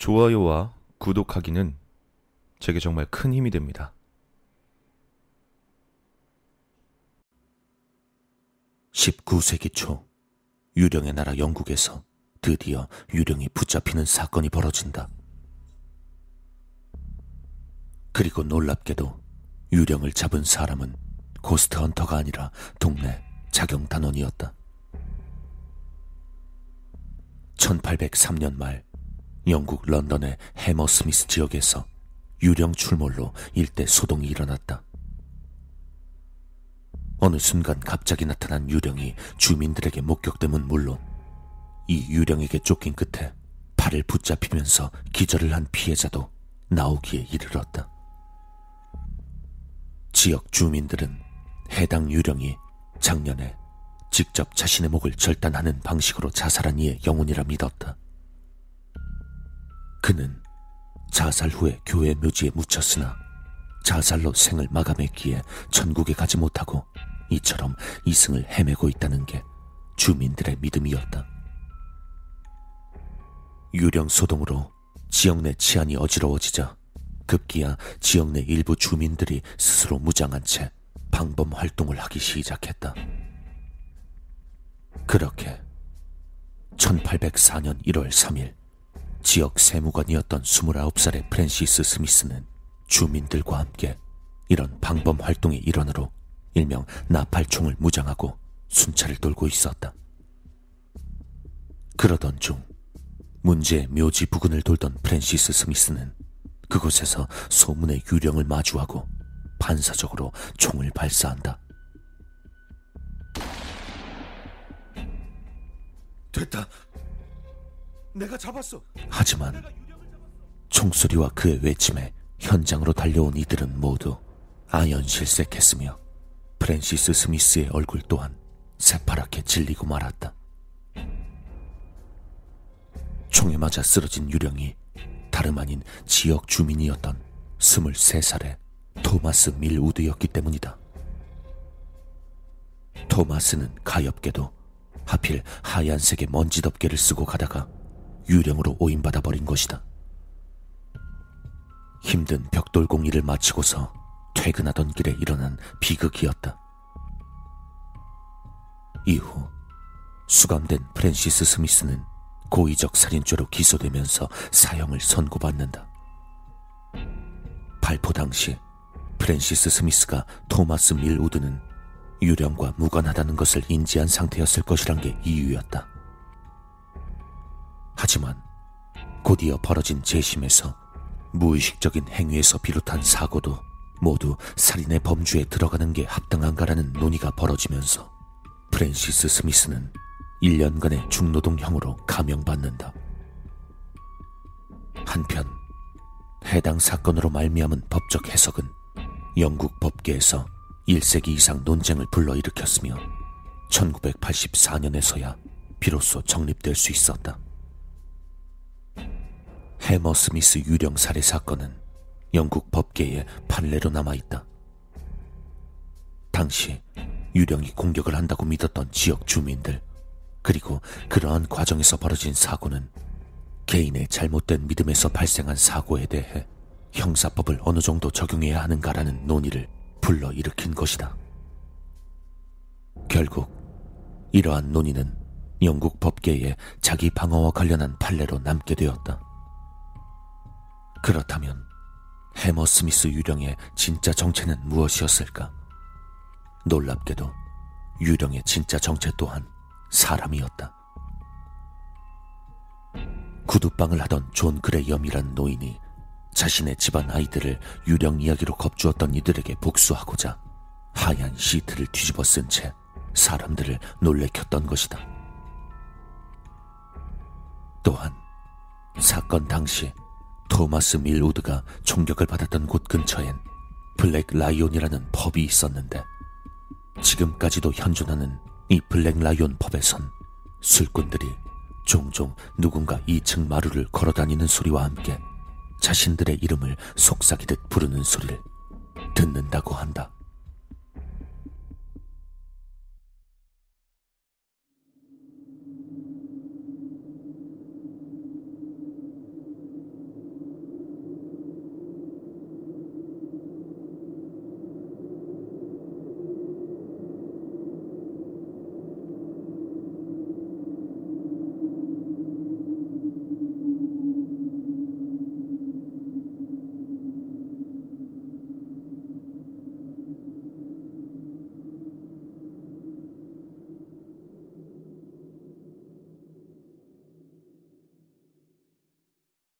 좋아요와 구독하기는 제게 정말 큰 힘이 됩니다. 19세기 초 유령의 나라 영국에서 드디어 유령이 붙잡히는 사건이 벌어진다. 그리고 놀랍게도 유령을 잡은 사람은 고스트 헌터가 아니라 동네 자경 단원이었다. 1803년 말 영국 런던의 해머스미스 지역에서 유령 출몰로 일대 소동이 일어났다. 어느 순간 갑자기 나타난 유령이 주민들에게 목격됨은 물론 이 유령에게 쫓긴 끝에 팔을 붙잡히면서 기절을 한 피해자도 나오기에 이르렀다. 지역 주민들은 해당 유령이 작년에 직접 자신의 목을 절단하는 방식으로 자살한 이의 영혼이라 믿었다. 그는 자살 후에 교회 묘지에 묻혔으나 자살로 생을 마감했기에 천국에 가지 못하고 이처럼 이승을 헤매고 있다는 게 주민들의 믿음이었다. 유령 소동으로 지역 내 치안이 어지러워지자 급기야 지역 내 일부 주민들이 스스로 무장한 채 방범 활동을 하기 시작했다. 그렇게 1804년 1월 3일 지역 세무관이었던 29살의 프랜시스 스미스는 주민들과 함께 이런 방범 활동의 일원으로 일명 나팔총을 무장하고 순찰을 돌고 있었다. 그러던 중 문제의 묘지 부근을 돌던 프랜시스 스미스는 그곳에서 소문의 유령을 마주하고 반사적으로 총을 발사한다. 됐다. 내가 잡았어. 하지만 총소리와 그의 외침에 현장으로 달려온 이들은 모두 아연실색했으며 프랜시스 스미스의 얼굴 또한 새파랗게 질리고 말았다. 총에 맞아 쓰러진 유령이 다름 아닌 지역 주민이었던 23살의 토마스 밀우드였기 때문이다. 토마스는 가엾게도 하필 하얀색의 먼지 덮개를 쓰고 가다가 유령으로 오인받아 버린 것이다. 힘든 벽돌 공일을 마치고서 퇴근하던 길에 일어난 비극이었다. 이후 수감된 프랜시스 스미스는 고의적 살인죄로 기소되면서 사형을 선고받는다. 발포 당시 프랜시스 스미스가 토마스 밀우드는 유령과 무관하다는 것을 인지한 상태였을 것이란 게 이유였다. 하지만 곧이어 벌어진 재심에서 무의식적인 행위에서 비롯한 사고도 모두 살인의 범주에 들어가는 게 합당한가라는 논의가 벌어지면서 프랜시스 스미스는 1년간의 중노동형으로 감형받는다. 한편 해당 사건으로 말미암은 법적 해석은 영국 법계에서 1세기 이상 논쟁을 불러일으켰으며 1984년에서야 비로소 정립될 수 있었다. 해머 스미스 유령 살해 사건은 영국 법계의 판례로 남아있다. 당시 유령이 공격을 한다고 믿었던 지역 주민들, 그리고 그러한 과정에서 벌어진 사고는 개인의 잘못된 믿음에서 발생한 사고에 대해 형사법을 어느 정도 적용해야 하는가라는 논의를 불러 일으킨 것이다. 결국 이러한 논의는 영국 법계에 자기 방어와 관련한 판례로 남게 되었다. 그렇다면 해머 스미스 유령의 진짜 정체는 무엇이었을까? 놀랍게도 유령의 진짜 정체 또한 사람이었다. 구두방을 하던 존 그레이엄이란 노인이 자신의 집안 아이들을 유령 이야기로 겁주었던 이들에게 복수하고자 하얀 시트를 뒤집어 쓴 채 사람들을 놀래켰던 것이다. 또한 사건 당시 토마스 밀우드가 총격을 받았던 곳 근처엔 Black Lion이라는 pub이 있었는데 지금까지도 현존하는 이 Black Lion pub에선 술꾼들이 종종 누군가 2층 마루를 걸어 다니는 소리와 함께 자신들의 이름을 속삭이듯 부르는 소리를 듣는다고 한다.